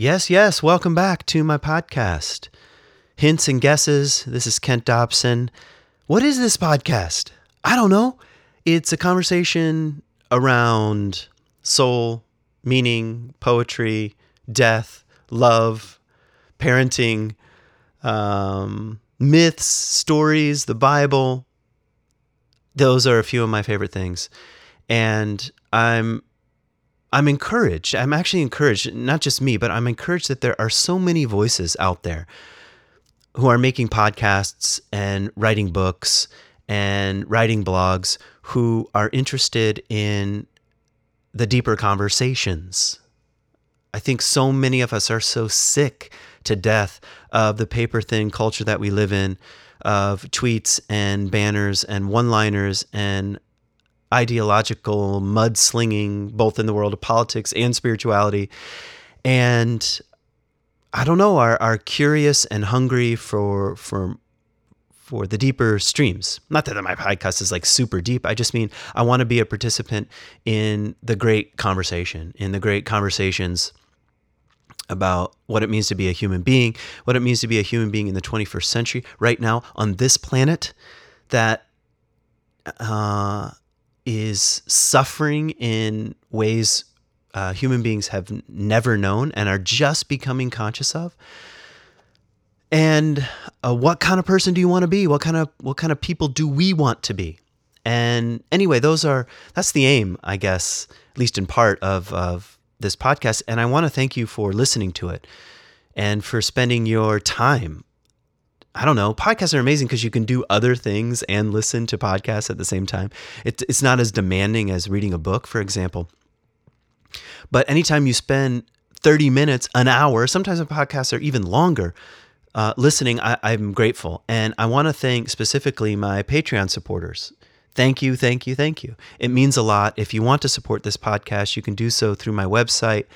Yes, yes, welcome back to my podcast. Hints and guesses. This is Kent Dobson. What is this podcast? I don't know. It's a conversation around soul, meaning, poetry, death, love, parenting, um, myths, stories, the Bible. Those are a few of my favorite things. And I'm I'm encouraged. I'm actually encouraged, not just me, but I'm encouraged that there are so many voices out there who are making podcasts and writing books and writing blogs who are interested in the deeper conversations. I think so many of us are so sick to death of the paper thin culture that we live in, of tweets and banners and one liners and ideological mudslinging, both in the world of politics and spirituality. And I don't know, are, are curious and hungry for, for, for the deeper streams. Not that my podcast is like super deep. I just mean I want to be a participant in the great conversation, in the great conversations about what it means to be a human being, what it means to be a human being in the 21st century, right now on this planet that uh, is suffering in ways uh, human beings have never known and are just becoming conscious of. And uh, what kind of person do you want to be? What kind of what kind of people do we want to be? And anyway, those are that's the aim, I guess, at least in part of of this podcast. And I want to thank you for listening to it and for spending your time I don't know. Podcasts are amazing because you can do other things and listen to podcasts at the same time. It, it's not as demanding as reading a book, for example. But anytime you spend 30 minutes, an hour, sometimes podcasts are even longer, uh, listening, I, I'm grateful. And I want to thank specifically my Patreon supporters. Thank you, thank you, thank you. It means a lot. If you want to support this podcast, you can do so through my website,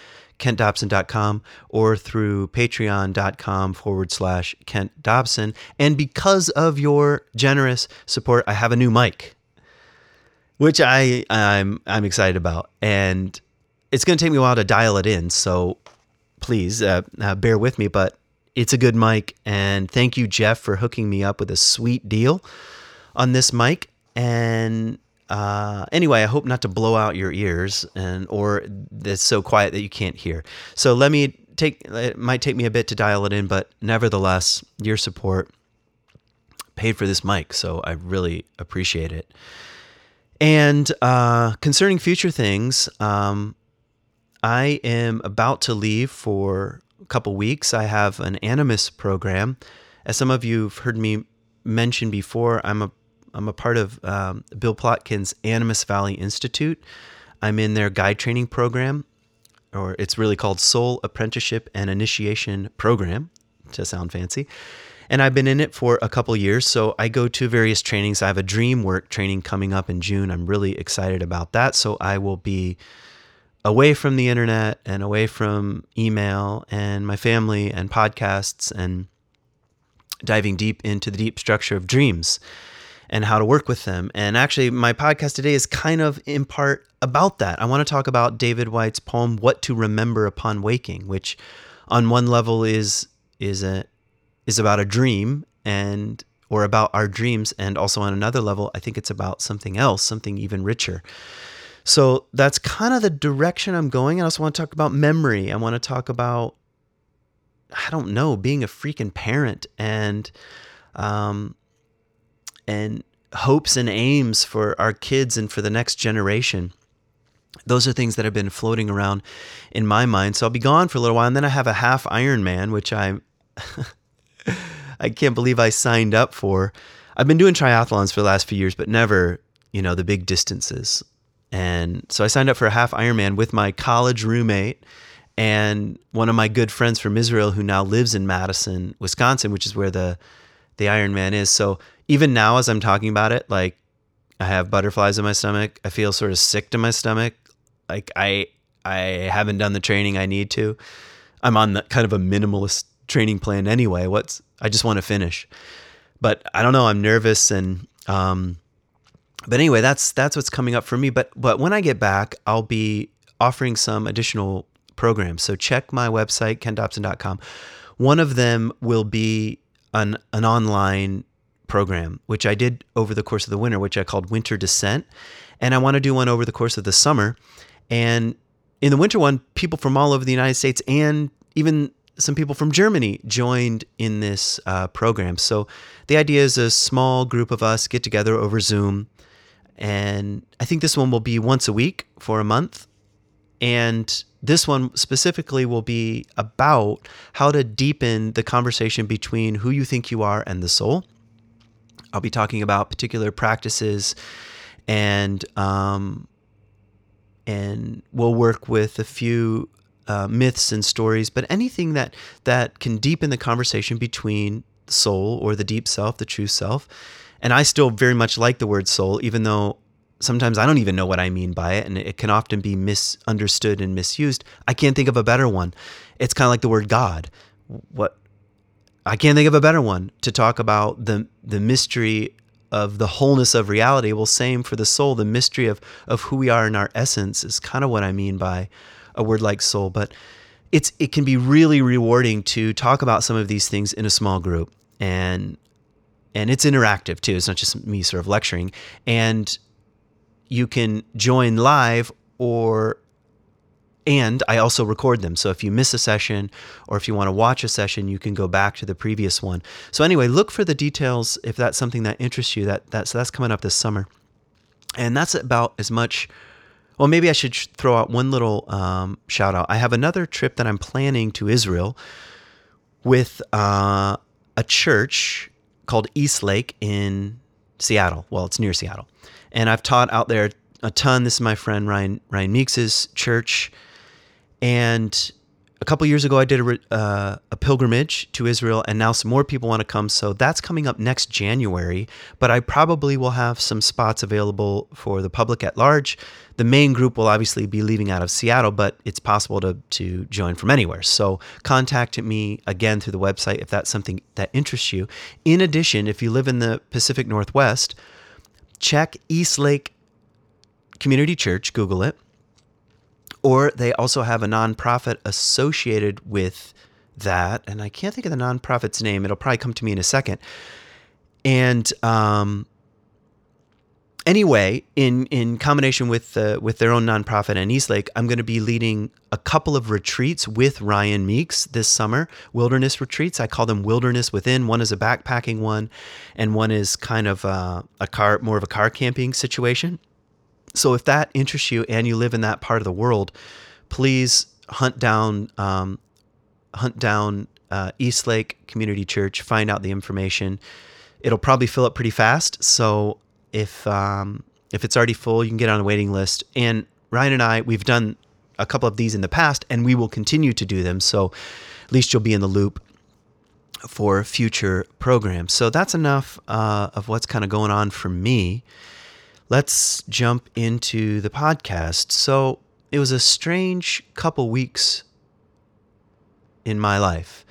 kentdobson.com or through patreon.com forward slash Kent Dobson. And because of your generous support, I have a new mic, which I, I'm, I'm excited about. And it's going to take me a while to dial it in. So please uh, uh, bear with me, but it's a good mic. And thank you, Jeff, for hooking me up with a sweet deal on this mic. And uh, anyway, I hope not to blow out your ears and or it's so quiet that you can't hear. So let me take it might take me a bit to dial it in, but nevertheless, your support paid for this mic, so I really appreciate it. And uh, concerning future things, um, I am about to leave for a couple weeks. I have an Animas program. As some of you have heard me mention before, I'm a I'm a part of um, Bill Plotkin's Animas Valley Institute. I'm in their guide training program, or it's really called Soul Apprenticeship and Initiation Program, to sound fancy. And I've been in it for a couple years. So I go to various trainings. I have a dream work training coming up in June. I'm really excited about that. So I will be away from the internet and away from email and my family and podcasts and diving deep into the deep structure of dreams and how to work with them. And actually, my podcast today is kind of in part about that. I want to talk about David Whyte's poem "What to Remember Upon Waking," which, on one level, is is a is about a dream and or about our dreams, and also on another level, I think it's about something else, something even richer. So that's kind of the direction I'm going. I also want to talk about memory. I want to talk about I don't know, being a freaking parent and um, and hopes and aims for our kids and for the next generation. Those are things that have been floating around in my mind. So I'll be gone for a little while, and then I have a half Ironman, which I I can't believe I signed up for. I've been doing triathlons for the last few years, but never, you know, the big distances. And so I signed up for a half Ironman with my college roommate and one of my good friends from Israel who now lives in Madison, Wisconsin, which is where the the Ironman is. So even now, as I'm talking about it, like I have butterflies in my stomach. I feel sort of sick to my stomach. Like I I haven't done the training I need to. I'm on the kind of a minimalist training plan anyway. What's I just want to finish. But I don't know, I'm nervous and um but anyway, that's that's what's coming up for me. But but when I get back, I'll be offering some additional programs. So check my website, kentdobson.com. One of them will be an, an online program, which I did over the course of the winter, which I called Winter Descent. And I want to do one over the course of the summer. And in the winter one, people from all over the United States and even some people from Germany joined in this uh, program. So the idea is a small group of us get together over Zoom. And I think this one will be once a week for a month. And this one specifically will be about how to deepen the conversation between who you think you are and the soul. I'll be talking about particular practices and um, and we'll work with a few uh, myths and stories, but anything that that can deepen the conversation between soul or the deep self, the true self. And I still very much like the word soul, even though sometimes I don't even know what I mean by it, and it can often be misunderstood and misused. I can't think of a better one. It's kind of like the word God. What I can't think of a better one to talk about the the mystery of the wholeness of reality. Well, same for the soul. The mystery of of who we are in our essence is kind of what I mean by a word like soul. But it's it can be really rewarding to talk about some of these things in a small group, and and it's interactive too. It's not just me sort of lecturing, and you can join live or and I also record them. So if you miss a session or if you want to watch a session, you can go back to the previous one. So anyway, look for the details if that's something that interests you. That that so that's coming up this summer, and that's about as much. Well, maybe I should throw out one little um, shout out. I have another trip that I'm planning to Israel with uh, a church called East Lake in Seattle. Well, it's near Seattle, and I've taught out there a ton. This is my friend Ryan Ryan Meeks's church and a couple years ago, I did a, uh, a, pilgrimage to Israel, and now some more people want to come. So that's coming up next January. But I probably will have some spots available for the public at large. The main group will obviously be leaving out of Seattle, but it's possible to, to join from anywhere. So contact me again through the website if that's something that interests you. In addition, if you live in the Pacific Northwest, check East Lake Community Church, Google it or they also have a nonprofit associated with that. And I can't think of the nonprofit's name. It'll probably come to me in a second. And um, anyway, in in combination with uh, with their own nonprofit and Eastlake, I'm going to be leading a couple of retreats with Ryan Meeks this summer. Wilderness retreats. I call them Wilderness Within. One is a backpacking one, and one is kind of uh, a car, more of a car camping situation. So if that interests you and you live in that part of the world, please hunt down um, hunt down uh, East Lake Community Church. Find out the information. It'll probably fill up pretty fast. So if um, if it's already full, you can get on a waiting list. And Ryan and I, we've done a couple of these in the past, and we will continue to do them. So at least you'll be in the loop for future programs. So that's enough uh, of what's kind of going on for me let's jump into the podcast. So it was a strange couple weeks in my life.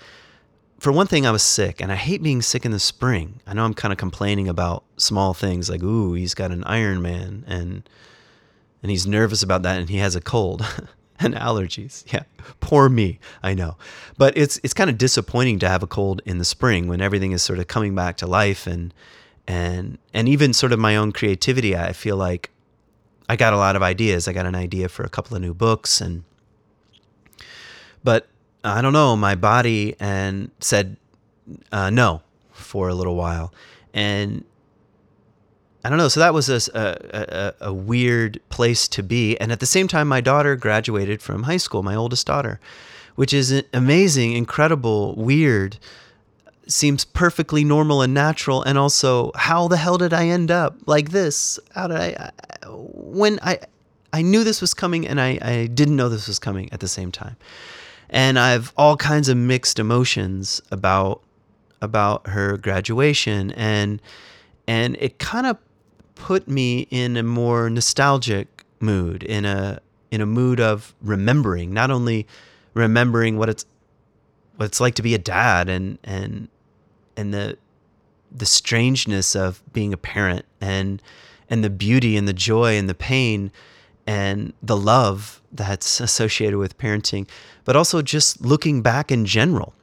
For one thing, I was sick, and I hate being sick in the spring. I know I'm kind of complaining about small things like, ooh, he's got an Iron Man, and and he's nervous about that, and he has a cold and allergies. Yeah, poor me. I know, but it's it's kind of disappointing to have a cold in the spring when everything is sort of coming back to life and and and even sort of my own creativity i feel like i got a lot of ideas. I got an idea for a couple of new books and but i don't know my body and said uh, no for a little while. And i don't know so that was a, a, a weird place to be. And at the same time my daughter graduated from high school my oldest daughter which is amazing incredible weird seems perfectly normal and natural and also how the hell did i end up like this? How did i, I when i i knew this was coming and I, I didn't know this was coming at the same time. And i've all kinds of mixed emotions about about her graduation and and it kind of put me in a more nostalgic mood in a in a mood of remembering not only remembering what it's what it's like to be a dad and and and the the strangeness of being a parent and and the beauty and the joy and the pain and the love that's associated with parenting, but also just looking back in general.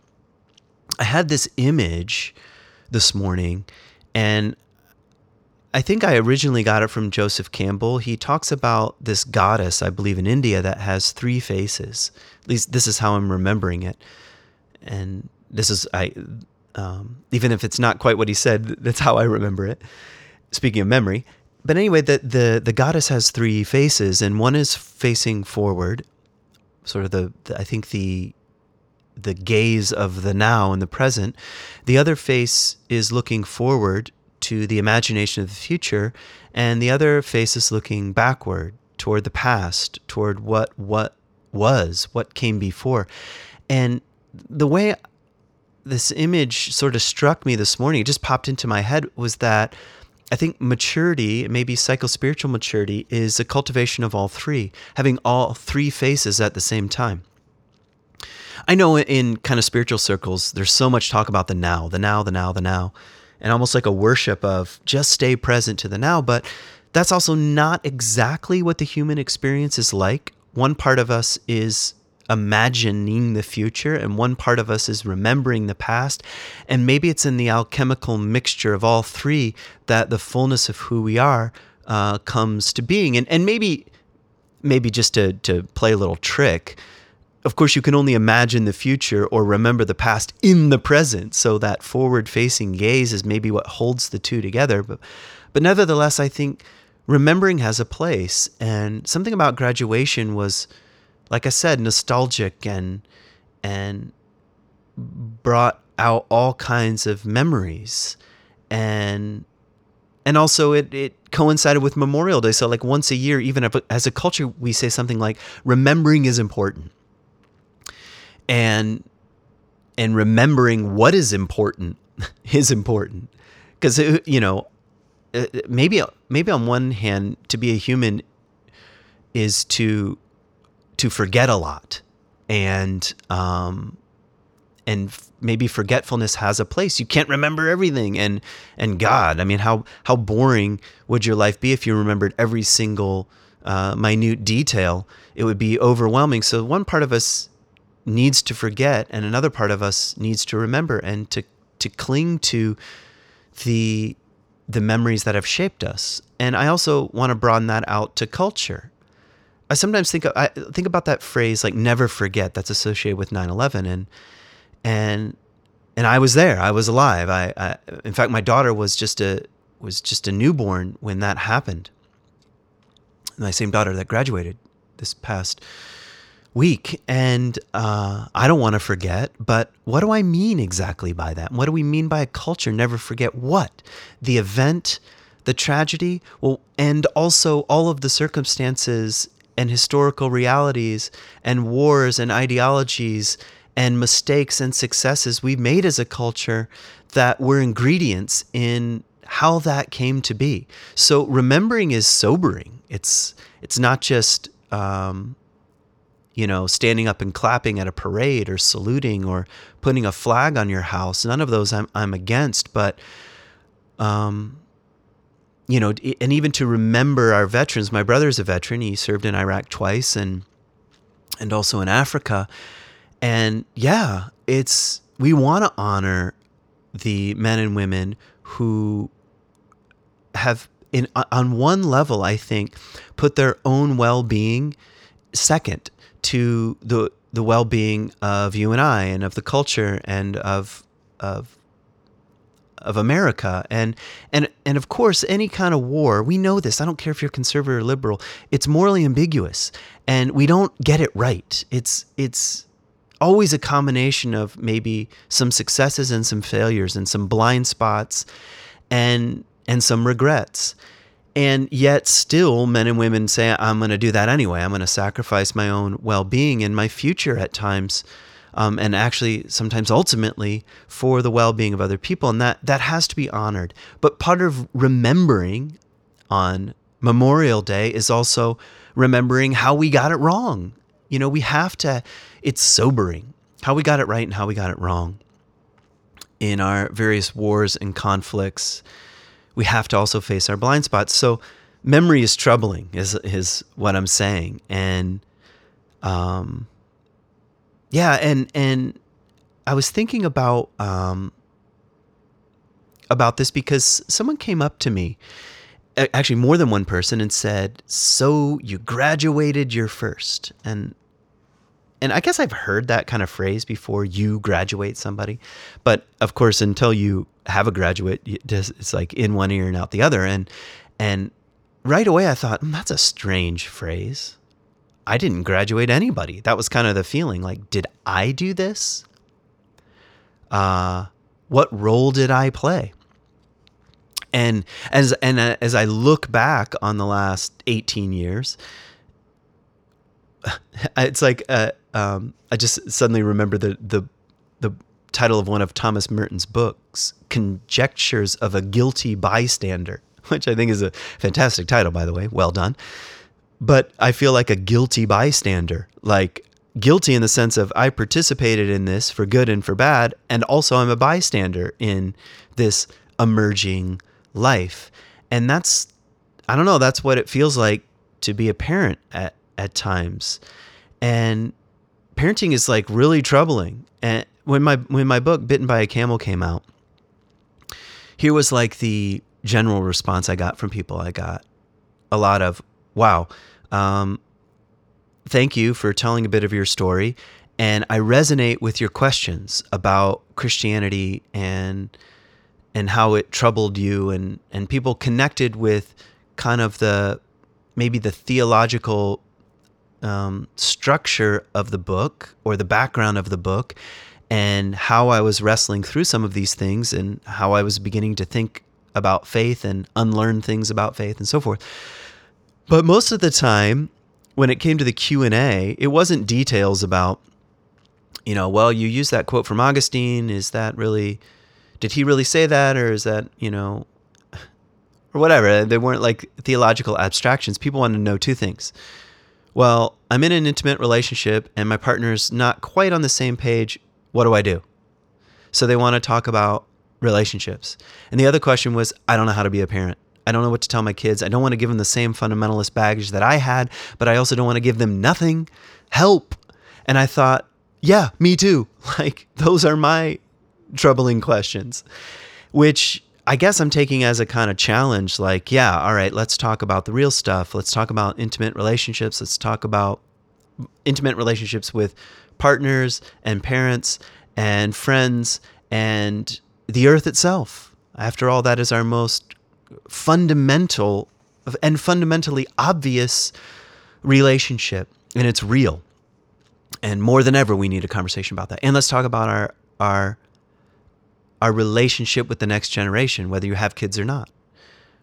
I had this image this morning, and I think I originally got it from Joseph Campbell. He talks about this goddess, I believe, in India that has three faces. At least this is how I'm remembering it. And this is I, um, even if it's not quite what he said, that's how I remember it. Speaking of memory, but anyway, the, the the goddess has three faces, and one is facing forward, sort of the, the I think the the gaze of the now and the present. The other face is looking forward to the imagination of the future, and the other face is looking backward toward the past, toward what what was, what came before. And the way this image sort of struck me this morning, it just popped into my head, was that I think maturity, maybe psychospiritual maturity, is a cultivation of all three, having all three faces at the same time. I know in kind of spiritual circles, there's so much talk about the now, the now, the now, the now and almost like a worship of just stay present to the now. But that's also not exactly what the human experience is like. One part of us is imagining the future, and one part of us is remembering the past. And maybe it's in the alchemical mixture of all three that the fullness of who we are uh, comes to being. And, and maybe, maybe just to, to play a little trick, of course, you can only imagine the future or remember the past in the present. So that forward facing gaze is maybe what holds the two together. But, but nevertheless, I think remembering has a place. And something about graduation was, like I said, nostalgic and, and brought out all kinds of memories. And, and also it, it coincided with Memorial Day. So, like once a year, even as a culture, we say something like, remembering is important and and remembering what is important is important because uh, you know uh, maybe maybe on one hand to be a human is to to forget a lot. And um and maybe forgetfulness has a place. You can't remember everything. And and god i mean how how boring would your life be if you remembered every single uh, minute detail? It would be overwhelming. So one part of us needs to forget and another part of us needs to remember and to to cling to the the memories that have shaped us. And I also want to broaden that out to culture. I sometimes think I think about that phrase like never forget that's associated with 9/11 and and and I was there. I was alive. I, I in fact my daughter was just a was just a newborn when that happened. My same daughter that graduated this past week. And uh, I don't want to forget, but what do I mean exactly by that? What do we mean by a culture? Never forget what? The event, the tragedy, well, and also all of the circumstances and historical realities and wars and ideologies and mistakes and successes we've made as a culture that were ingredients in how that came to be. So remembering is sobering. It's it's not just um, you know, standing up and clapping at a parade or saluting or putting a flag on your house. None of those I'm, I'm against, but, um, you know, and even to remember our veterans. My brother's a veteran. He served in Iraq twice and, and also in Africa. And yeah, it's, we want to honor the men and women who have in on one level, I think, put their own well-being second to the the well-being of you and I and of the culture and of of of America and and and of course any kind of war we know this I don't care if you're conservative or liberal it's morally ambiguous and we don't get it right it's it's always a combination of maybe some successes and some failures and some blind spots and and some regrets and yet, still, men and women say, I'm going to do that anyway. I'm going to sacrifice my own well being and my future at times. Um, and actually, sometimes ultimately, for the well being of other people. And that, that has to be honored. But part of remembering on Memorial Day is also remembering how we got it wrong. You know, we have to, it's sobering how we got it right and how we got it wrong in our various wars and conflicts we have to also face our blind spots. So memory is troubling is is what I'm saying and um yeah and and I was thinking about um about this because someone came up to me actually more than one person and said so you graduated your first and and I guess I've heard that kind of phrase before you graduate somebody. But of course, until you have a graduate, it's like in one ear and out the other. And, and right away I thought, mm, that's a strange phrase. I didn't graduate anybody. That was kind of the feeling like, did I do this? Uh, what role did I play? And as and as I look back on the last 18 years, it's like uh, um, I just suddenly remember the the the title of one of Thomas Merton's books, Conjectures of a Guilty Bystander, which I think is a fantastic title, by the way. Well done. But I feel like a guilty bystander, like guilty in the sense of I participated in this for good and for bad, and also I'm a bystander in this emerging life. And that's, I don't know, that's what it feels like to be a parent at, at times. And parenting is like really troubling. And when my when my book Bitten by a Camel came out, here was like the general response I got from people. I got a lot of wow, um, thank you for telling a bit of your story, and I resonate with your questions about Christianity and and how it troubled you, and and people connected with kind of the maybe the theological um, structure of the book or the background of the book and how I was wrestling through some of these things and how I was beginning to think about faith and unlearn things about faith and so forth. But most of the time when it came to the Q&A, it wasn't details about you know, well, you use that quote from Augustine, is that really did he really say that or is that, you know, or whatever. They weren't like theological abstractions. People wanted to know two things well, I'm in an intimate relationship and my partner's not quite on the same page. What do I do? So they want to talk about relationships. And the other question was I don't know how to be a parent. I don't know what to tell my kids. I don't want to give them the same fundamentalist baggage that I had, but I also don't want to give them nothing. Help. And I thought, yeah, me too. Like, those are my troubling questions, which I guess I'm taking as a kind of challenge like, yeah, all right, let's talk about the real stuff. Let's talk about intimate relationships. Let's talk about intimate relationships with partners and parents and friends and the earth itself. After all, that is our most fundamental and fundamentally obvious relationship, and it's real. And more than ever, we need a conversation about that. And let's talk about our our our relationship with the next generation, whether you have kids or not.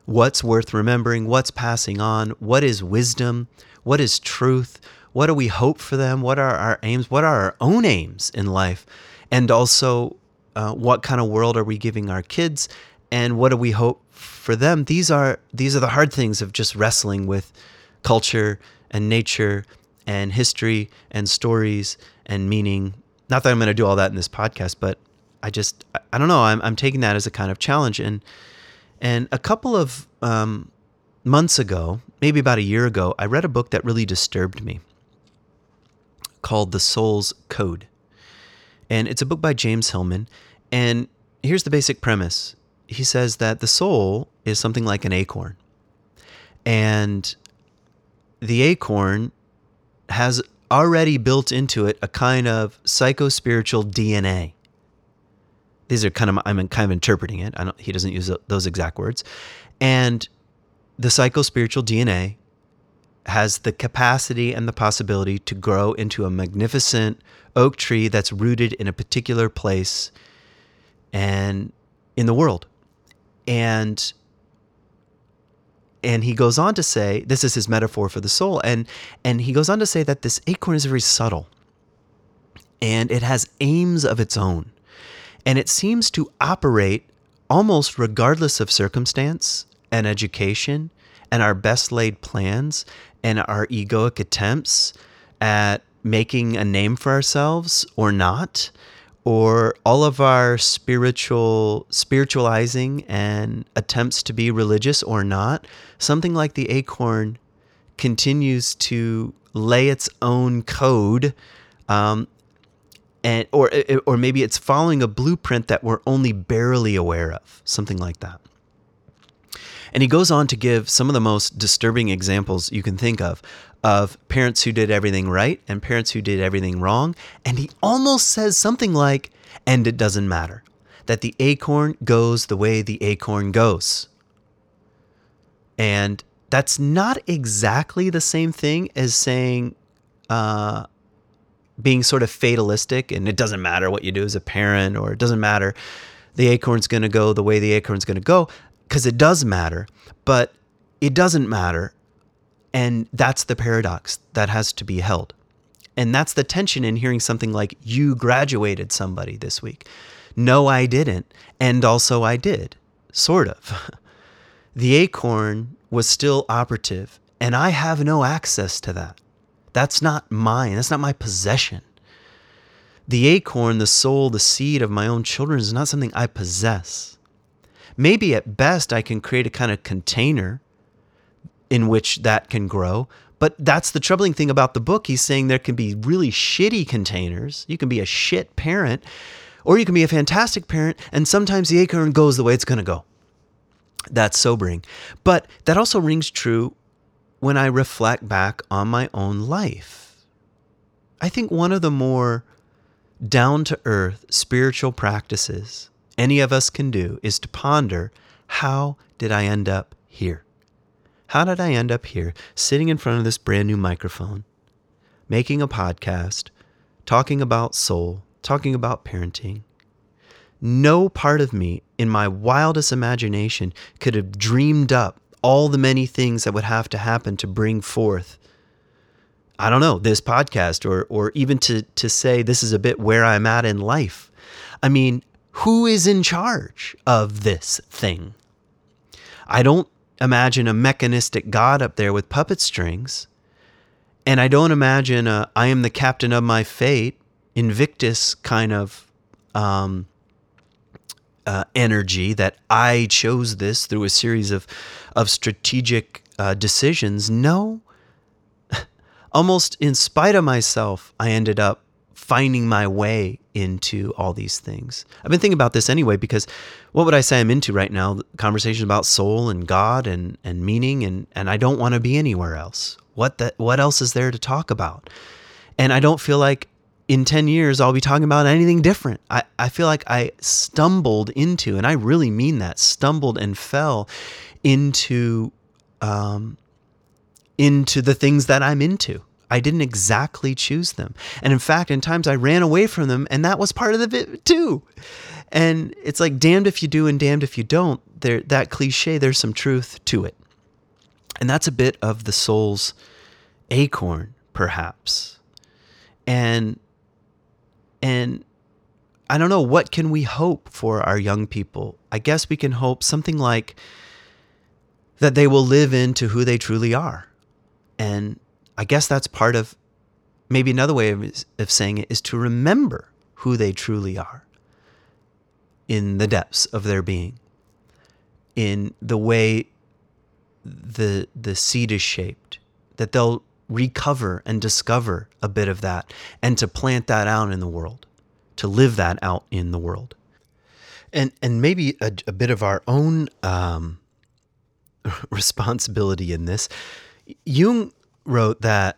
What's worth remembering? What's passing on? What is wisdom? What is truth? What do we hope for them? What are our aims? What are our own aims in life? And also, uh, what kind of world are we giving our kids? And what do we hope for them? These are these are the hard things of just wrestling with culture and nature and history and stories and meaning. Not that I'm going to do all that in this podcast, but I just I don't know. I'm I'm taking that as a kind of challenge, and and a couple of um, months ago, maybe about a year ago, I read a book that really disturbed me called The Soul's Code, and it's a book by James Hillman. And here's the basic premise: he says that the soul is something like an acorn, and the acorn has already built into it a kind of psycho-spiritual DNA these are kind of I'm kind of interpreting it. He doesn't use those exact words, and the psycho spiritual DNA has the capacity and the possibility to grow into a magnificent oak tree that's rooted in a particular place and in the world. And and he goes on to say this is his metaphor for the soul and and he goes on to say that this acorn is very subtle and it has aims of its own and it seems to operate almost regardless of circumstance and education and our best laid plans and our egoic attempts at making a name for ourselves or not, or all of our spiritual spiritualizing and attempts to be religious or not, something like the acorn continues to lay its own code um, and or or maybe it's following a blueprint that we're only barely aware of something like that. And he goes on to give some of the most disturbing examples you can think of of parents who did everything right and parents who did everything wrong. And he almost says something like, and it doesn't matter, that the acorn goes the way the acorn goes. And that's not exactly the same thing as saying, uh, being sort of fatalistic and it doesn't matter what you do as a parent or it doesn't matter the acorn's going to go the way the acorn's going to go because it does matter, but it doesn't matter. And that's the paradox that has to be held. And that's the tension in hearing something like, you graduated somebody this week. No, I didn't. And also, I did, sort of. the acorn was still operative, and I have no access to that. That's not mine, that's not my possession. The acorn, the soul, the seed of my own children is not something I possess. Maybe at best I can create a kind of container in which that can grow. But that's the troubling thing about the book. He's saying there can be really shitty containers. You can be a shit parent, or you can be a fantastic parent, and sometimes the acorn goes the way it's going to go. That's sobering. But that also rings true when I reflect back on my own life. I think one of the more down to earth spiritual practices any of us can do is to ponder how did I end up here? How did I end up here sitting in front of this brand new microphone, making a podcast, talking about soul, talking about parenting? No part of me in my wildest imagination could have dreamed up all the many things that would have to happen to bring forth I don't know, this podcast or or even to to say this is a bit where I'm at in life. I mean, who is in charge of this thing? I don't imagine a mechanistic God up there with puppet strings. And I don't imagine a I am the captain of my fate, Invictus kind of um, uh, energy that I chose this through a series of, of strategic uh, decisions. No. Almost in spite of myself, I ended up finding my way into all these things. I've been thinking about this anyway because what would I say I'm into right now? Conversations about soul and God and and meaning and and I don't want to be anywhere else. What that what else is there to talk about? And I don't feel like in 10 years I'll be talking about anything different. I, I feel like I stumbled into, and I really mean that, stumbled and fell into um, into the things that I'm into. I didn't exactly choose them. And in fact, in times I ran away from them, and that was part of the bit too. And it's like damned if you do and damned if you don't. There that cliche, there's some truth to it. And that's a bit of the soul's acorn, perhaps. And and I don't know, what can we hope for our young people? I guess we can hope something like that they will live into who they truly are. And I guess that's part of maybe another way of, of saying it is to remember who they truly are in the depths of their being, in the way the the seed is shaped, that they'll recover and discover a bit of that and to plant that out in the world, to live that out in the world. And and maybe a, a bit of our own um, responsibility in this. Jung wrote that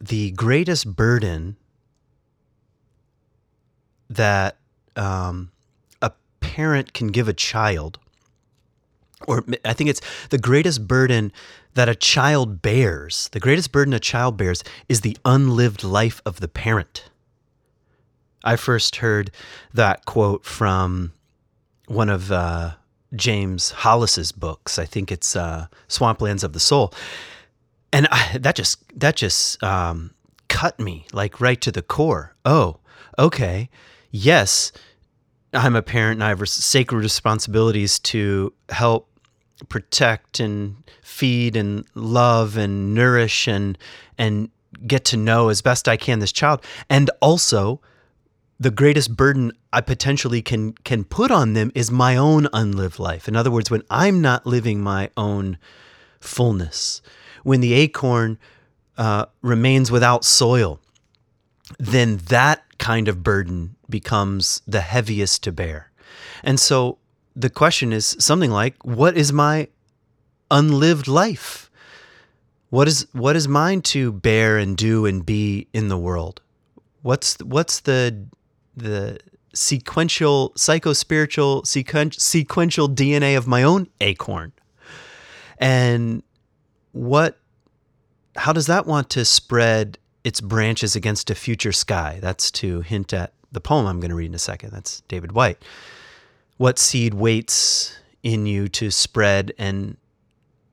the greatest burden that um, a parent can give a child, or I think it's the greatest burden that a child bears, the greatest burden a child bears is the unlived life of the parent. I first heard that quote from one of uh, James Hollis's books. I think it's uh, Swamplands of the Soul and I, that just that just um, cut me like right to the core. Oh, okay, yes, I'm a parent and I have sacred responsibilities to help protect and feed and love and nourish and and get to know as best I can this child, and also the greatest burden I potentially can can put on them is my own unlived life. In other words, when I'm not living my own fullness, when the acorn uh, remains without soil, then that kind of burden becomes the heaviest to bear. And so the question is something like, what is my unlived life? What is what is mine to bear and do and be in the world? What's what's the the sequential psycho-spiritual sequen- sequential DNA of my own acorn? And what how does that want to spread its branches against a future sky? That's to hint at the poem I'm going to read in a second. That's David Whyte. What seed waits in you to spread and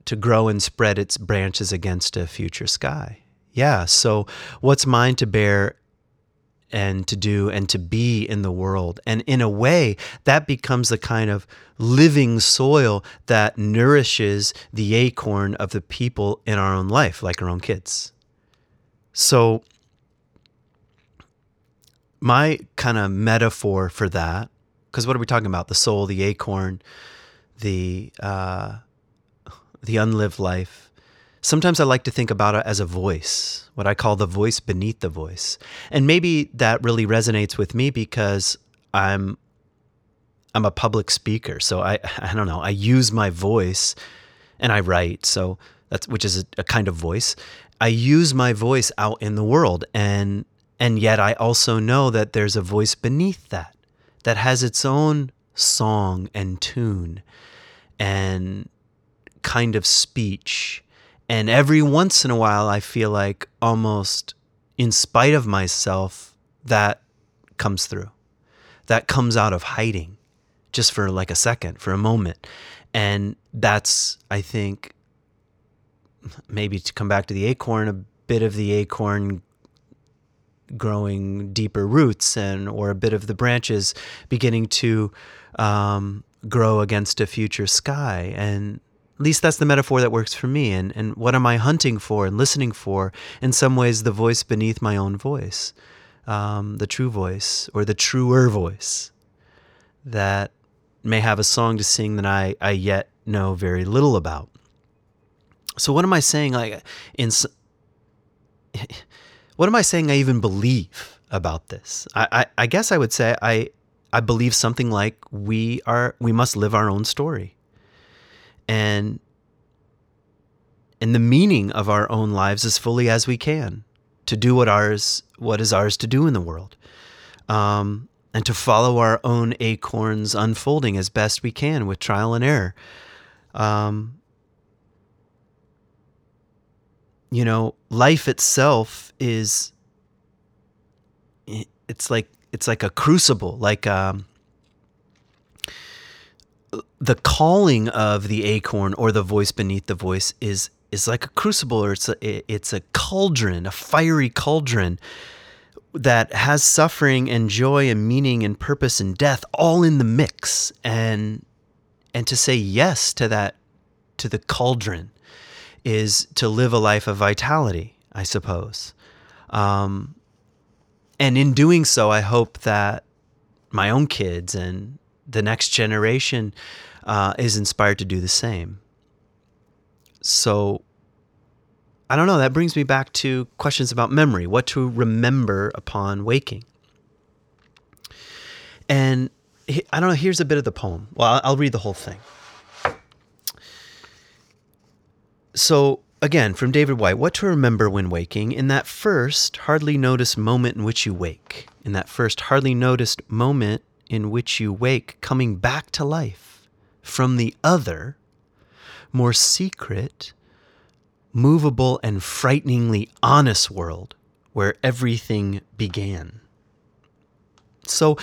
to grow and spread its branches against a future sky? Yeah, so what's mine to bear and to do and to be in the world? And in a way, that becomes the kind of living soil that nourishes the acorn of the people in our own life, like our own kids. So, my kind of metaphor for that, because what are we talking about? The soul, the acorn, the uh, the unlived life. Sometimes I like to think about it as a voice, what I call the voice beneath the voice, and maybe that really resonates with me because I'm I'm a public speaker, so I I don't know I use my voice, and I write, so that's which is a, a kind of voice. I use my voice out in the world, and and yet I also know that there's a voice beneath that that has its own song and tune and kind of speech. And every once in a while, I feel like almost in spite of myself, that comes through. That comes out of hiding just for like a second, for a moment. And that's, I think, maybe to come back to the acorn, a bit of the acorn growing deeper roots and or a bit of the branches beginning to um, grow against a future sky and at least that's the metaphor that works for me and, and what am i hunting for and listening for in some ways the voice beneath my own voice um, the true voice or the truer voice that may have a song to sing that I, I yet know very little about so what am i saying like in what am I saying I even believe about this? I, I, I guess I would say I I believe something like we are we must live our own story. And and the meaning of our own lives as fully as we can to do what ours what is ours to do in the world. Um, and to follow our own acorns unfolding as best we can with trial and error. Um, you know, life itself is it's like it's like a crucible, like um, the calling of the acorn or the voice beneath the voice is is like a crucible or it's a it's a cauldron, a fiery cauldron that has suffering and joy and meaning and purpose and death all in the mix and and to say yes to that to the cauldron is to live a life of vitality, I suppose. Um, and in doing so, I hope that my own kids and the next generation uh, is inspired to do the same. So, I don't know. That brings me back to questions about memory, what to remember upon waking. And I don't know, here's a bit of the poem. Well, I'll read the whole thing. So, again, from David Whyte, what to remember when waking in that first, hardly noticed moment in which you wake, in that first, hardly noticed moment in which you wake, coming back to life from the other, more secret, movable, and frighteningly honest world where everything began. So,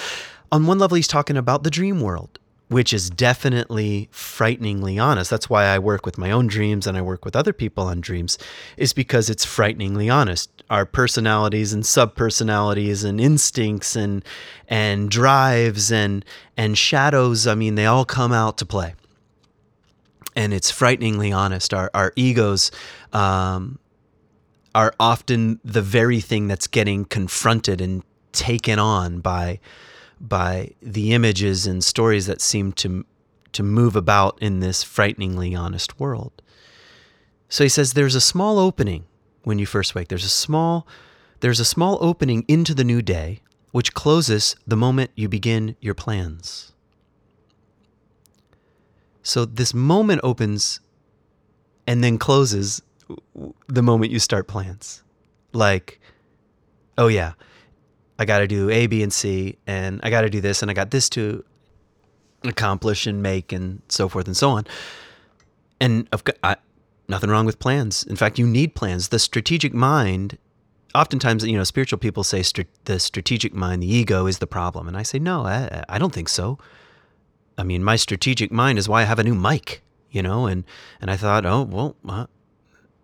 on one level, he's talking about the dream world which is definitely frighteningly honest. That's why I work with my own dreams and I work with other people on dreams, is because it's frighteningly honest. Our personalities and subpersonalities and instincts and and drives and and shadows, I mean, they all come out to play. And it's frighteningly honest. Our our egos um, are often the very thing that's getting confronted and taken on by by the images and stories that seem to to move about in this frighteningly honest world. So he says there's a small opening when you first wake. There's a small there's a small opening into the new day which closes the moment you begin your plans. So this moment opens and then closes the moment you start plans. Like, oh yeah, I got to do A, B, and C, and I got to do this, and I got this to accomplish and make, and so forth and so on. And I've got I, nothing wrong with plans. In fact, you need plans. The strategic mind, oftentimes, you know, spiritual people say the strategic mind, the ego, is the problem, and I say no, I, I don't think so. I mean, my strategic mind is why I have a new mic, you know, and and I thought, oh well, uh,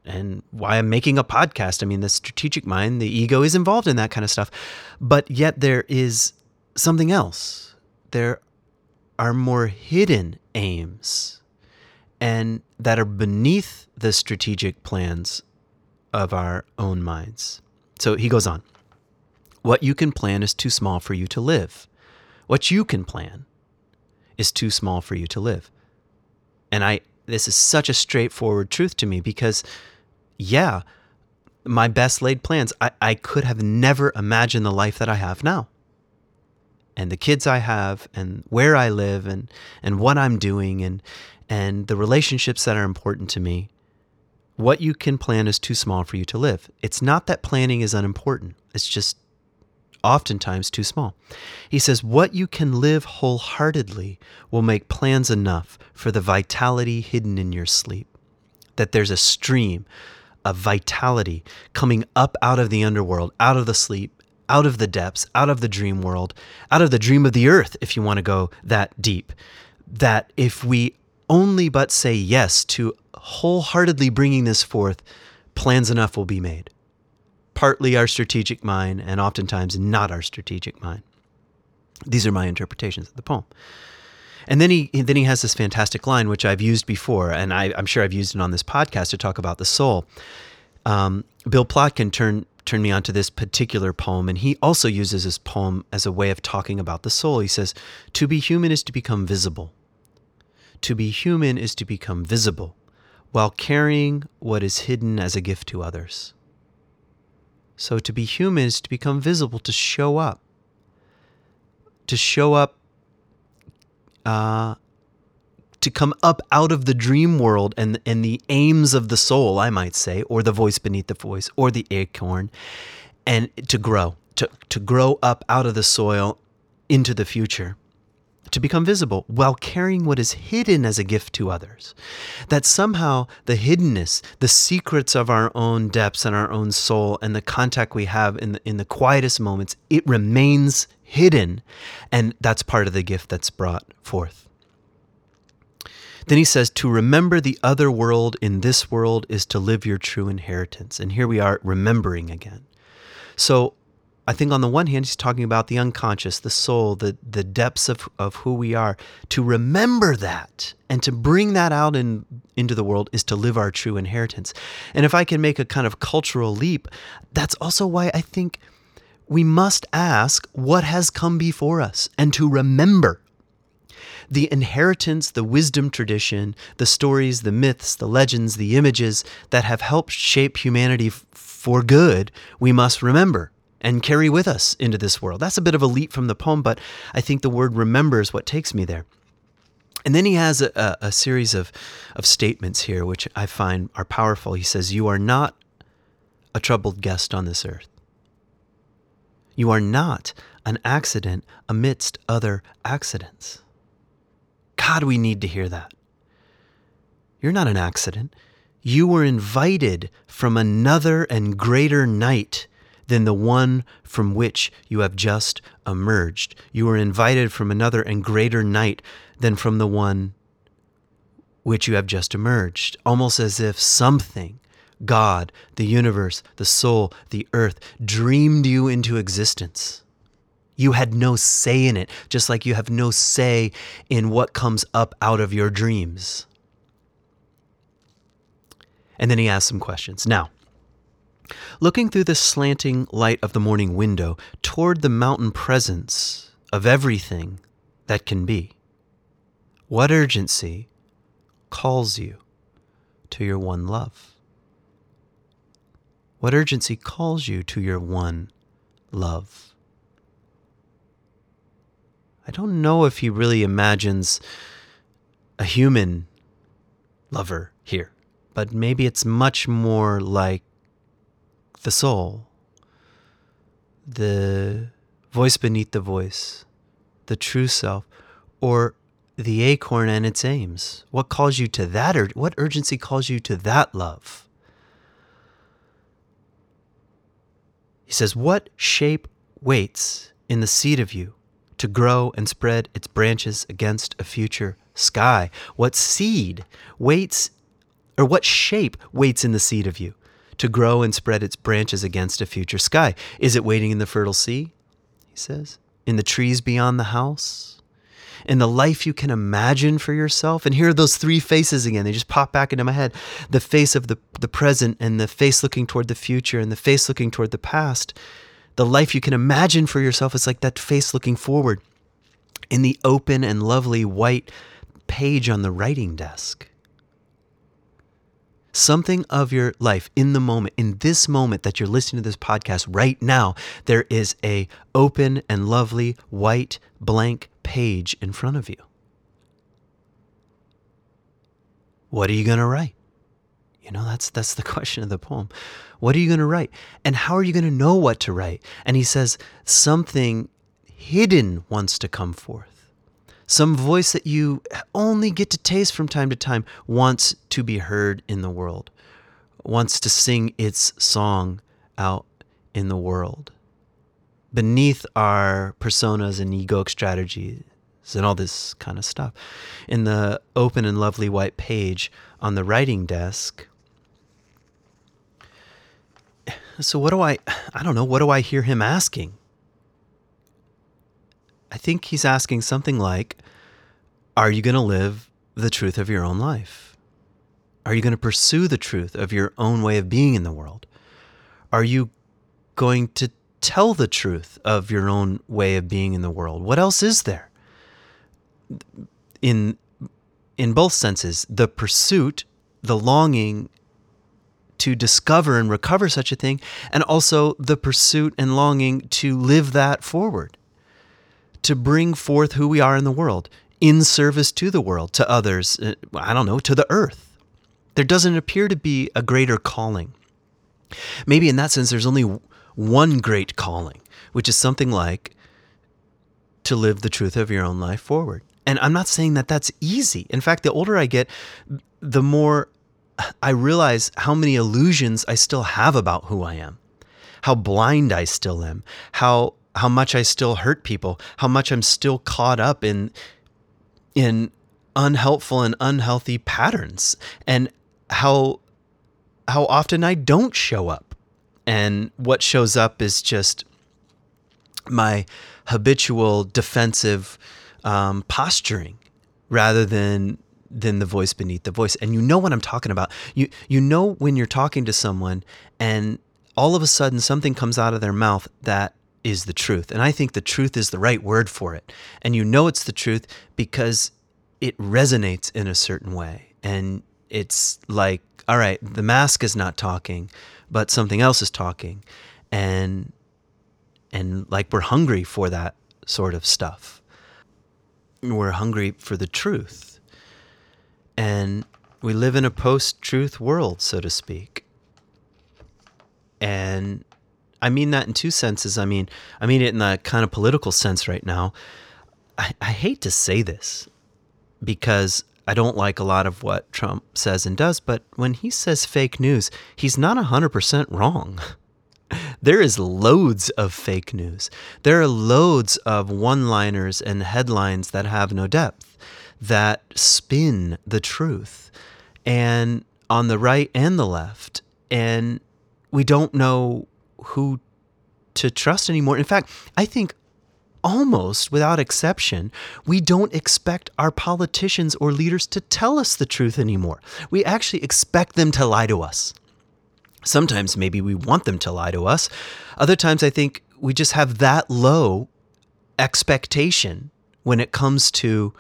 and why I'm making a podcast. I mean, the strategic mind, the ego is involved in that kind of stuff. But yet there is something else. There are more hidden aims and that are beneath the strategic plans of our own minds. So he goes on. What you can plan is too small for you to live. What you can plan is too small for you to live. And I this is such a straightforward truth to me because yeah, my best laid plans, I, I could have never imagined the life that I have now. And the kids I have and where I live and, and what I'm doing and and the relationships that are important to me. What you can plan is too small for you to live. It's not that planning is unimportant. It's just oftentimes too small. He says, What you can live wholeheartedly will make plans enough for the vitality hidden in your sleep. That there's a stream of vitality coming up out of the underworld, out of the sleep, out of the depths, out of the dream world, out of the dream of the earth, if you want to go that deep. That if we only but say yes to wholeheartedly bringing this forth, plans enough will be made. Partly our strategic mind, and oftentimes not our strategic mind. These are my interpretations of the poem. And then he then he has this fantastic line, which I've used before, and I, am sure I've used it on this podcast to talk about the soul. Um, Bill Plotkin turned turned me onto this particular poem, and he also uses this poem as a way of talking about the soul. He says, "To be human is to become visible. To be human is to become visible, while carrying what is hidden as a gift to others." So to be human is to become visible, to show up, to show up uh, to come up out of the dream world and and the aims of the soul, I might say, or the voice beneath the voice, or the acorn, and to grow, to to grow up out of the soil into the future, to become visible while carrying what is hidden as a gift to others. That somehow the hiddenness, the secrets of our own depths and our own soul, and the contact we have in the, in the quietest moments, it remains hidden. And that's part of the gift that's brought forth. Then he says, To remember the other world in this world is to live your true inheritance. And here we are remembering again. So I think on the one hand, he's talking about the unconscious, the soul, the, the depths of, of who we are. To remember that and to bring that out in, into the world is to live our true inheritance. And if I can make a kind of cultural leap, that's also why I think we must ask what has come before us and to remember the inheritance, the wisdom tradition, the stories, the myths, the legends, the images that have helped shape humanity f- for good, we must remember and carry with us into this world. That's a bit of a leap from the poem, but I think the word remember is what takes me there. And then he has a, a, a series of, of statements here, which I find are powerful. He says, You are not a troubled guest on this earth. You are not an accident amidst other accidents. God, we need to hear that. You're not an accident. You were invited from another and greater night than the one from which you have just emerged. You were invited from another and greater night than from the one which you have just emerged, almost as if something God, the universe, the soul, the earth dreamed you into existence. You had no say in it, just like you have no say in what comes up out of your dreams. And then he asks some questions. Now, Looking through the slanting light of the morning window toward the mountain presence of everything that can be, what urgency calls you to your one love? What urgency calls you to your one love? I don't know if he really imagines a human lover here, but maybe it's much more like the soul, the voice beneath the voice, the true self, or the acorn and its aims? What calls you to that? Or what urgency calls you to that love? He says, What shape waits in the seed of you to grow and spread its branches against a future sky? What seed waits, or what shape waits in the seed of you to grow and spread its branches against a future sky? Is it waiting in the fertile sea? He says, in the trees beyond the house? In the life you can imagine for yourself. And here are those three faces again. They just pop back into my head the face of the, the present, and the face looking toward the future, and the face looking toward the past. The life you can imagine for yourself is like that face looking forward in the open and lovely white page on the writing desk. Something of your life in the moment, in this moment that you're listening to this podcast right now, there is a open and lovely white blank page in front of you. What are you going to write? You know, that's that's the question of the poem. What are you going to write? And how are you going to know what to write? And he says something hidden wants to come forth. Some voice that you only get to taste from time to time wants to be heard in the world, wants to sing its song out in the world beneath our personas and egoic strategies and all this kind of stuff. In the open and lovely white page on the writing desk. So, what do I, I don't know, what do I hear him asking? I think he's asking something like, Are you going to live the truth of your own life? Are you going to pursue the truth of your own way of being in the world? Are you going to tell the truth of your own way of being in the world. What else is there? In in both senses, the pursuit, the longing to discover and recover such a thing, and also the pursuit and longing to live that forward, to bring forth who we are in the world, in service to the world, to others, uh, I don't know, to the earth. There doesn't appear to be a greater calling. Maybe in that sense, there's only one great calling, which is something like to live the truth of your own life forward. And I'm not saying that that's easy. In fact, the older I get, the more I realize how many illusions I still have about who I am, how blind I still am, how how much I still hurt people, how much I'm still caught up in in unhelpful and unhealthy patterns, and how how often I don't show up and what shows up is just my habitual defensive um, posturing rather than than the voice beneath the voice. And you know what i'm talking about. You you know when you're talking to someone and all of a sudden something comes out of their mouth that is the truth. And i think the truth is the right word for it. And you know it's the truth because it resonates in a certain way. And it's like all right the mask is not talking but something else is talking. And and like we're hungry for that sort of stuff. We're hungry for the truth. And we live in a post-truth world so to speak. And i mean that in two senses. I mean i mean it in the kind of political sense right now. I, I hate to say this because I don't like a lot of what Trump says and does, but when he says fake news, he's not 100% wrong. There is loads of fake news. There are loads of one liners and headlines that have no depth, that spin the truth, and on the right and the left. And we don't know who to trust anymore. In fact, I think almost without exception, we don't expect our politicians or leaders to tell us the truth anymore. We actually expect them to lie to us. Sometimes maybe we want them to lie to us. Other times I think we just have that low expectation when it comes to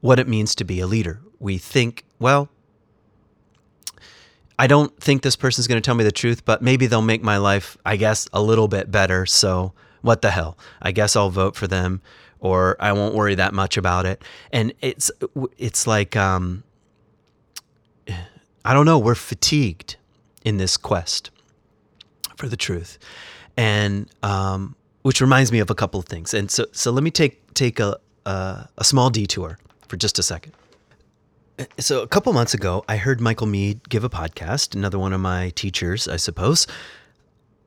what it means to be a leader. We think, well, I don't think this person's going to tell me the truth, but maybe they'll make my life, I guess, a little bit better. So what the hell? I guess I'll vote for them or I won't worry that much about it. And it's it's like um I don't know, we're fatigued in this quest for the truth. And um which reminds me of a couple of things. And so so let me take take a a, a small detour for just a second. So a couple months ago, I heard Michael Meade give a podcast, another one of my teachers, I suppose,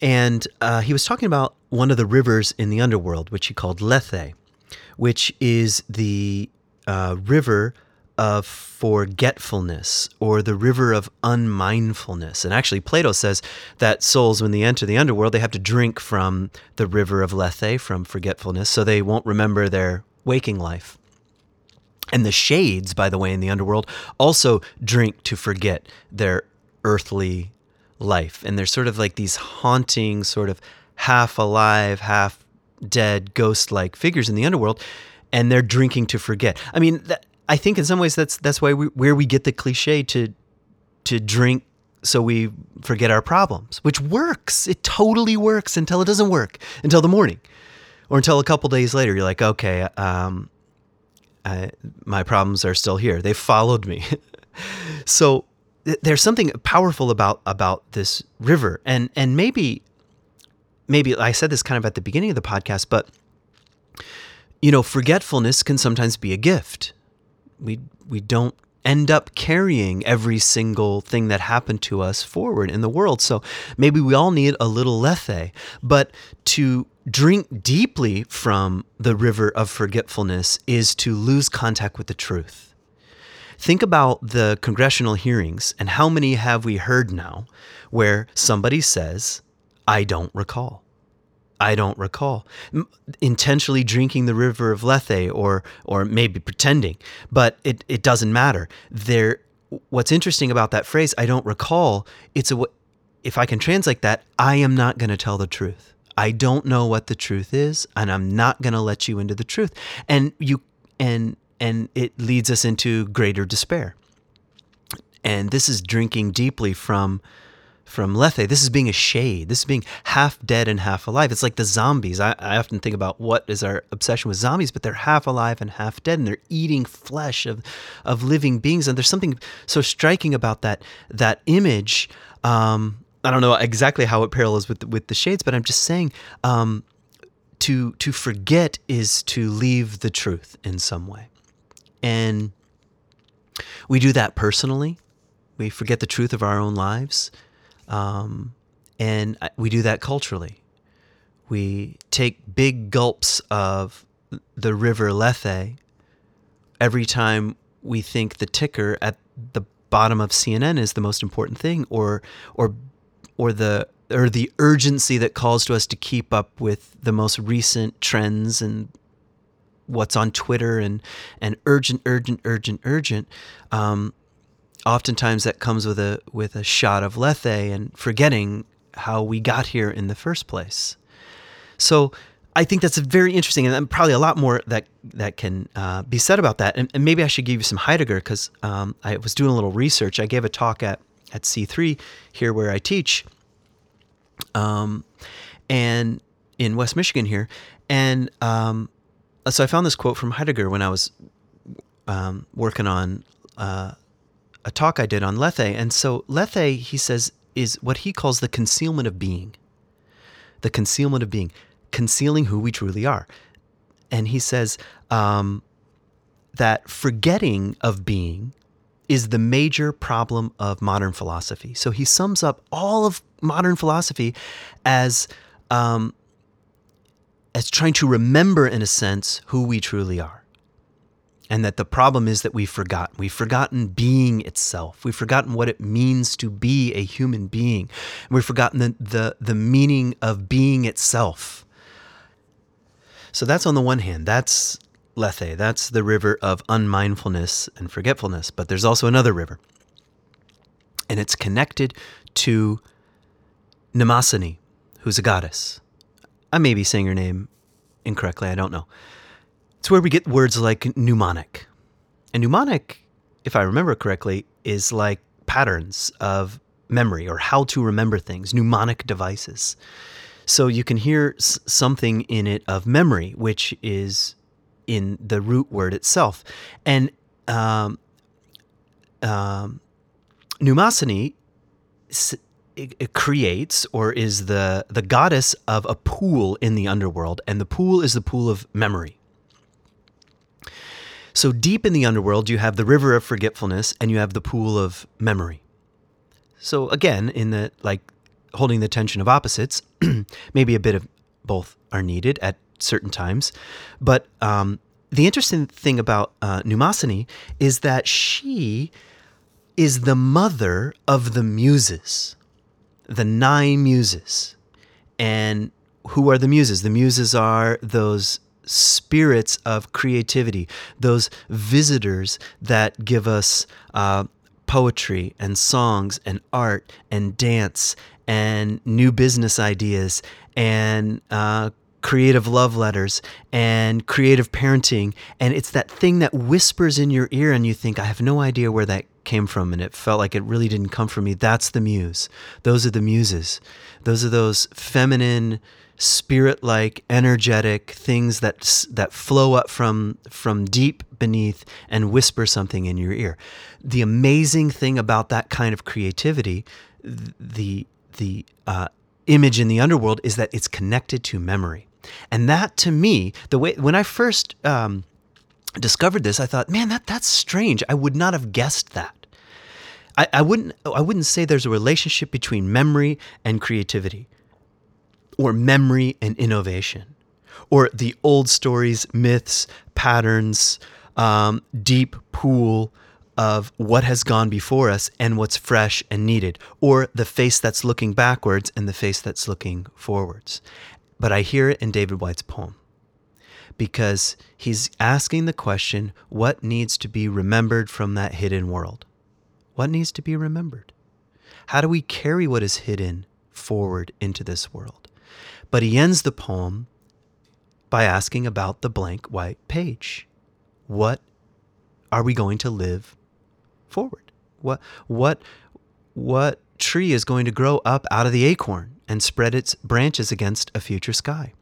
and uh, he was talking about one of the rivers in the underworld, which he called Lethe which is the uh, river of forgetfulness or the river of unmindfulness. And actually, Plato says that souls, when they enter the underworld, they have to drink from the river of Lethe, from forgetfulness, so they won't remember their waking life. And the shades, by the way, in the underworld also drink to forget their earthly life. And they're sort of like these haunting, sort of half alive, half dead ghost like figures in the underworld and they're drinking to forget. I mean, that, I think in some ways that's that's why we, where we get the cliche to to drink so we forget our problems, which works. It totally works until it doesn't work until the morning, or until a couple days later. You're like, okay, um, I, my problems are still here. They followed me. so th- there's something powerful about about this river, and and maybe maybe I said this kind of at the beginning of the podcast, but you know, forgetfulness can sometimes be a gift. We we don't end up carrying every single thing that happened to us forward in the world. So maybe we all need a little lethe, but to drink deeply from the river of forgetfulness is to lose contact with the truth. Think about the congressional hearings and how many have we heard now where somebody says, I don't recall. I don't recall. intentionally drinking the river of Lethe or or maybe pretending, but it, it doesn't matter. There what's interesting about that phrase, I don't recall, it's a if I can translate that, I am not going to tell the truth. I don't know what the truth is, and I'm not going to let you into the truth. And you and and it leads us into greater despair. And this is drinking deeply from from Lethe. This is being a shade. This is being half dead and half alive. It's like the zombies. I, I, often think about what is our obsession with zombies, but they're half alive and half dead, and they're eating flesh of of living beings. And there's something so striking about that that image. Um, I don't know exactly how it parallels with the, with the shades, but I'm just saying. Um, to to forget is to leave the truth in some way, and we do that personally. We forget the truth of our own lives. Um, and we do that culturally. We take big gulps of the river Lethe every time we think the ticker at the bottom of CNN is the most important thing, or or or the or the urgency that calls to us to keep up with the most recent trends and what's on Twitter and and urgent, urgent, urgent, urgent. Um, oftentimes that comes with a with a shot of lethe and forgetting how we got here in the first place. So I think that's very interesting, and probably a lot more that that can uh, be said about that. And, and, maybe I should give you some Heidegger because um, I was doing a little research. I gave a talk at at C3 here where I teach, um, and in West Michigan here, and um, so I found this quote from Heidegger when I was um, working on uh, a talk I did on Lethe. And so Lethe, he says, is what he calls the concealment of being. The concealment of being, concealing who we truly are. And he says um, that forgetting of being is the major problem of modern philosophy. So he sums up all of modern philosophy as um, as trying to remember, in a sense, who we truly are and that the problem is that we've forgotten. We've forgotten being itself. We've forgotten what it means to be a human being. We've forgotten the, the, the meaning of being itself. So that's on the one hand, that's Lethe, that's the river of unmindfulness and forgetfulness. But there's also another river, and it's connected to Mnemosyne, who's a goddess. I may be saying her name incorrectly, I don't know. It's where we get words like mnemonic. And mnemonic, if I remember correctly, is like patterns of memory or how to remember things, mnemonic devices. So you can hear s- something in it of memory, which is in the root word itself. And um, um, Mnemosyne it, it creates or is the the goddess of a pool in the underworld, and the pool is the pool of memory. So deep in the underworld, you have the river of forgetfulness, and you have the pool of memory. So again, in the like holding the tension of opposites, maybe a bit of both are needed at certain times, but um, the interesting thing about uh, Mnemosyne is that she is the mother of the muses the nine muses. And who are the muses? The muses are those spirits of creativity, those visitors that give us uh, poetry and songs and art and dance and new business ideas and uh, creative love letters and creative parenting. And it's that thing that whispers in your ear, and you think, I have no idea where that came from. And it felt like it really didn't come from me. That's the muse. Those are the muses. Those are those feminine, spirit like, energetic things that, that flow up from, from deep beneath and whisper something in your ear. The amazing thing about that kind of creativity, the, the, uh, image in the underworld is that it's connected to memory. And that to me, the way when I first um, discovered this, I thought, man, that that's strange. I would not have guessed that. I, I wouldn't I wouldn't say there's a relationship between memory and creativity, or memory and innovation, or the old stories, myths, patterns, um, deep pool of what has gone before us and what's fresh and needed, or the face that's looking backwards and the face that's looking forwards. But I hear it in David Whyte's poem because he's asking the question what needs to be remembered from that hidden world? What needs to be remembered? How do we carry what is hidden forward into this world? But he ends the poem by asking about the blank white page. What are we going to live forward? What what what tree is going to grow up out of the acorn? And spread its branches against a future sky.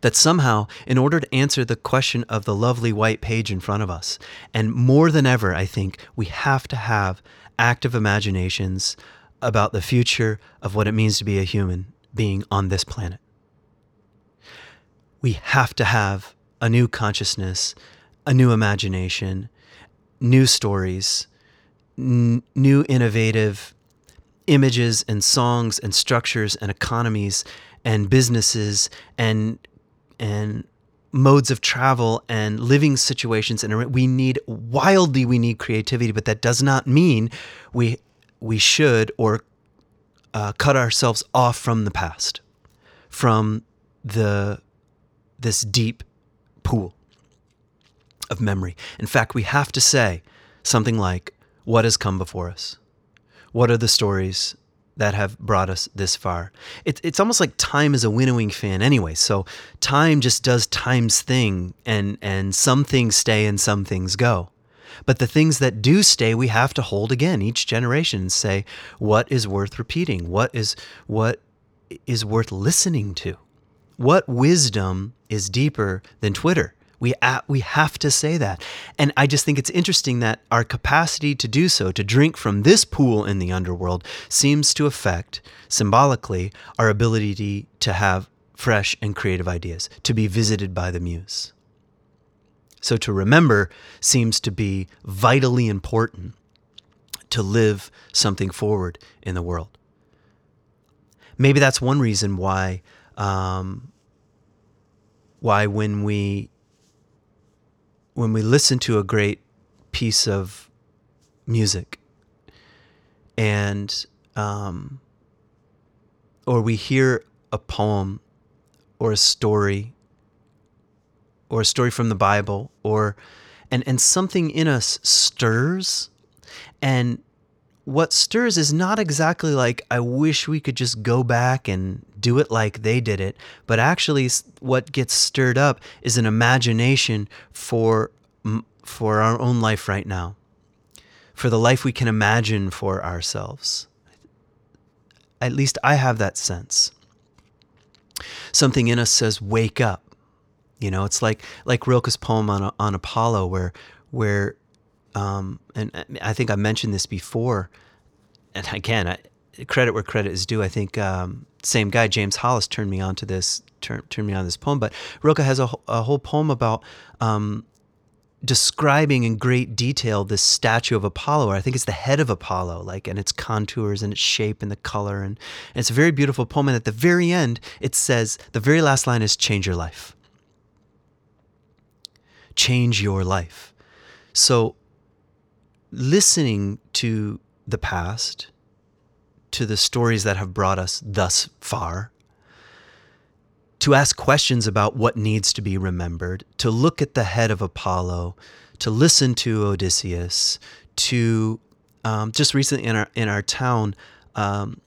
That somehow, in order to answer the question of the lovely white page in front of us, and more than ever, I think, we have to have active imaginations about the future of what it means to be a human being on this planet. We have to have a new consciousness, a new imagination, new stories, n- new innovative images and songs and structures and economies and businesses and and modes of travel and living situations and we need wildly we need creativity but that does not mean we we should or uh, cut ourselves off from the past from the this deep pool of memory. In fact we have to say something like what has come before us what are the stories that have brought us this far? It, it's almost like time is a winnowing fan anyway. So time just does time's thing, and, and some things stay and some things go. But the things that do stay, we have to hold again each generation and say, what is worth repeating? What is what is worth listening to? What wisdom is deeper than Twitter? We, we have to say that. And I just think it's interesting that our capacity to do so, to drink from this pool in the underworld, seems to affect symbolically our ability to have fresh and creative ideas, to be visited by the muse. So to remember seems to be vitally important to live something forward in the world. Maybe that's one reason why um, why when we when we listen to a great piece of music and um, or we hear a poem or a story or a story from the Bible or and and something in us stirs and what stirs is not exactly like I wish we could just go back and do it like they did it, but actually what gets stirred up is an imagination for for our own life right now. For the life we can imagine for ourselves. At least I have that sense. Something in us says wake up. You know, it's like like Rilke's poem on on Apollo where where um, and I think I mentioned this before, and again, I, credit where credit is due. I think um, same guy, James Hollis, turned me on to this, turn, turned me on this poem. But Rilke has a, a whole poem about um, describing in great detail this statue of Apollo, or I think it's the head of Apollo, like and its contours and its shape and the color, and, and it's a very beautiful poem. And at the very end, it says the very last line is "Change your life." Change your life. So listening to the past, to the stories that have brought us thus far, to ask questions about what needs to be remembered, to look at the head of Apollo, to listen to Odysseus, to um, just recently in our in our town, um,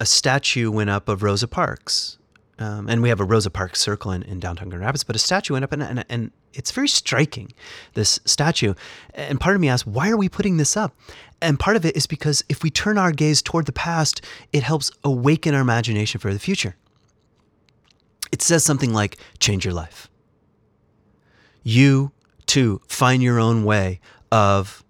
a statue went up of Rosa Parks, um, and we have a Rosa Parks circle in, in downtown Grand Rapids. But a statue went up, and, and, and it's very striking, this statue. And part of me asked, why are we putting this up? And part of it is because if we turn our gaze toward the past, it helps awaken our imagination for the future. It says something like, change your life. You, too, find your own way of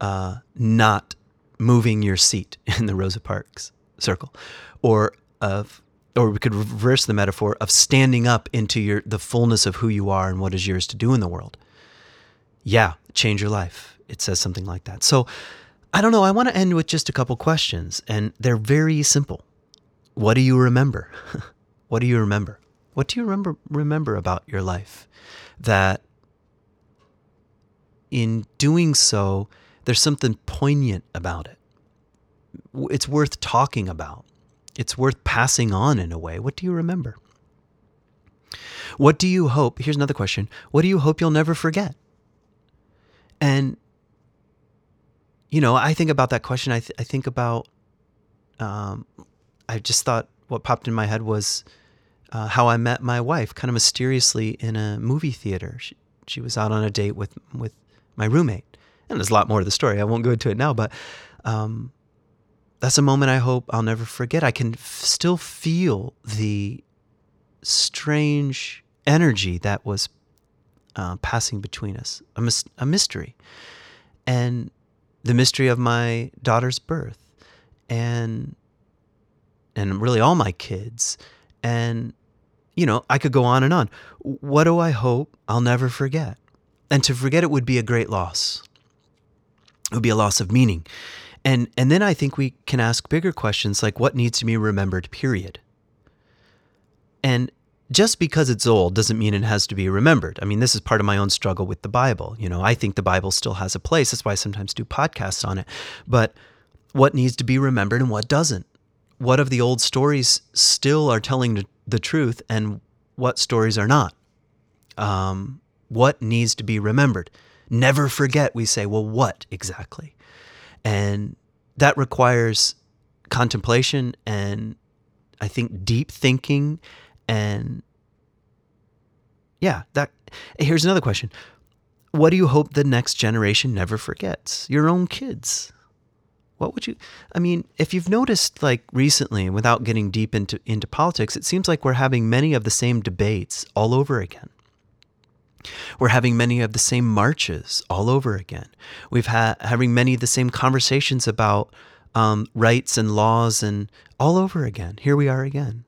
uh, not moving your seat in the Rosa Parks circle, or of or we could reverse the metaphor of standing up into your the fullness of who you are and what is yours to do in the world. Yeah, change your life. It says something like that. So I don't know. I want to end with just a couple questions, and they're very simple. What do you remember? what do you remember? What do you remember remember about your life that in doing so there's something poignant about it. It's worth talking about it's worth passing on in a way. What do you remember? What do you hope? Here's another question. What do you hope you'll never forget? And, you know, I think about that question. I, th- I think about, um, I just thought what popped in my head was uh, how I met my wife kind of mysteriously in a movie theater. She, she was out on a date with, with my roommate. And there's a lot more to the story. I won't go into it now, but um, that's a moment I hope I'll never forget. I can f- still feel the strange energy that was uh, passing between us, a, mis- a mystery, and the mystery of my daughter's birth, and and really all my kids, and you know I could go on and on. What do I hope I'll never forget? And to forget it would be a great loss. It would be a loss of meaning. And and then I think we can ask bigger questions like what needs to be remembered, period. And just because it's old doesn't mean it has to be remembered. I mean, this is part of my own struggle with the Bible. You know, I think the Bible still has a place. That's why I sometimes do podcasts on it. But what needs to be remembered and what doesn't? What of the old stories still are telling the truth and what stories are not? Um, what needs to be remembered? Never forget, we say, well, what exactly? And that requires contemplation and I think deep thinking and yeah, that here's another question. What do you hope the next generation never forgets? Your own kids. What would you I mean, if you've noticed like recently without getting deep into into politics, it seems like we're having many of the same debates all over again. We're having many of the same marches all over again. We've had having many of the same conversations about um, rights and laws and all over again. Here we are again.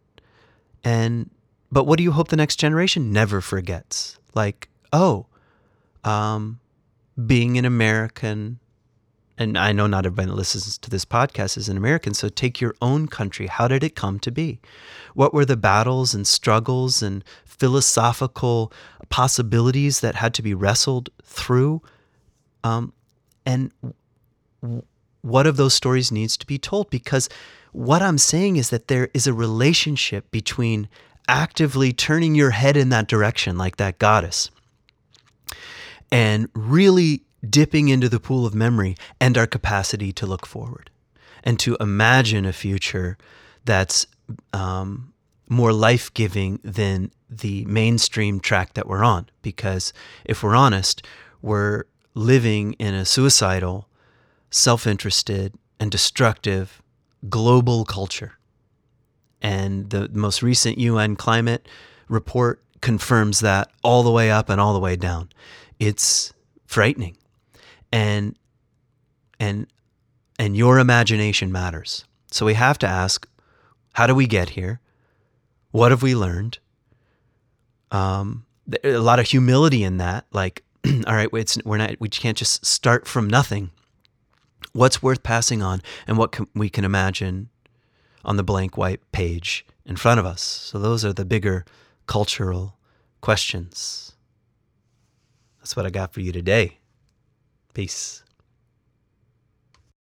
And but what do you hope the next generation never forgets? Like, oh, um, being an American, and I know not everybody that listens to this podcast is an American, so take your own country. How did it come to be? What were the battles and struggles and philosophical possibilities that had to be wrestled through. Um, and what of those stories needs to be told? Because what I'm saying is that there is a relationship between actively turning your head in that direction, like that goddess, and really dipping into the pool of memory and our capacity to look forward and to imagine a future that's um, more life giving than the mainstream track that we're on. Because if we're honest, we're living in a suicidal, self interested, and destructive global culture. And the most recent UN climate report confirms that all the way up and all the way down. It's frightening. And and and your imagination matters. So we have to ask, how do we get here? What have we learned? Um, a lot of humility in that. Like, all right, we're not, we can't just start from nothing. What's worth passing on, and what can, we can imagine on the blank white page in front of us. So those are the bigger cultural questions. That's what I got for you today. Peace.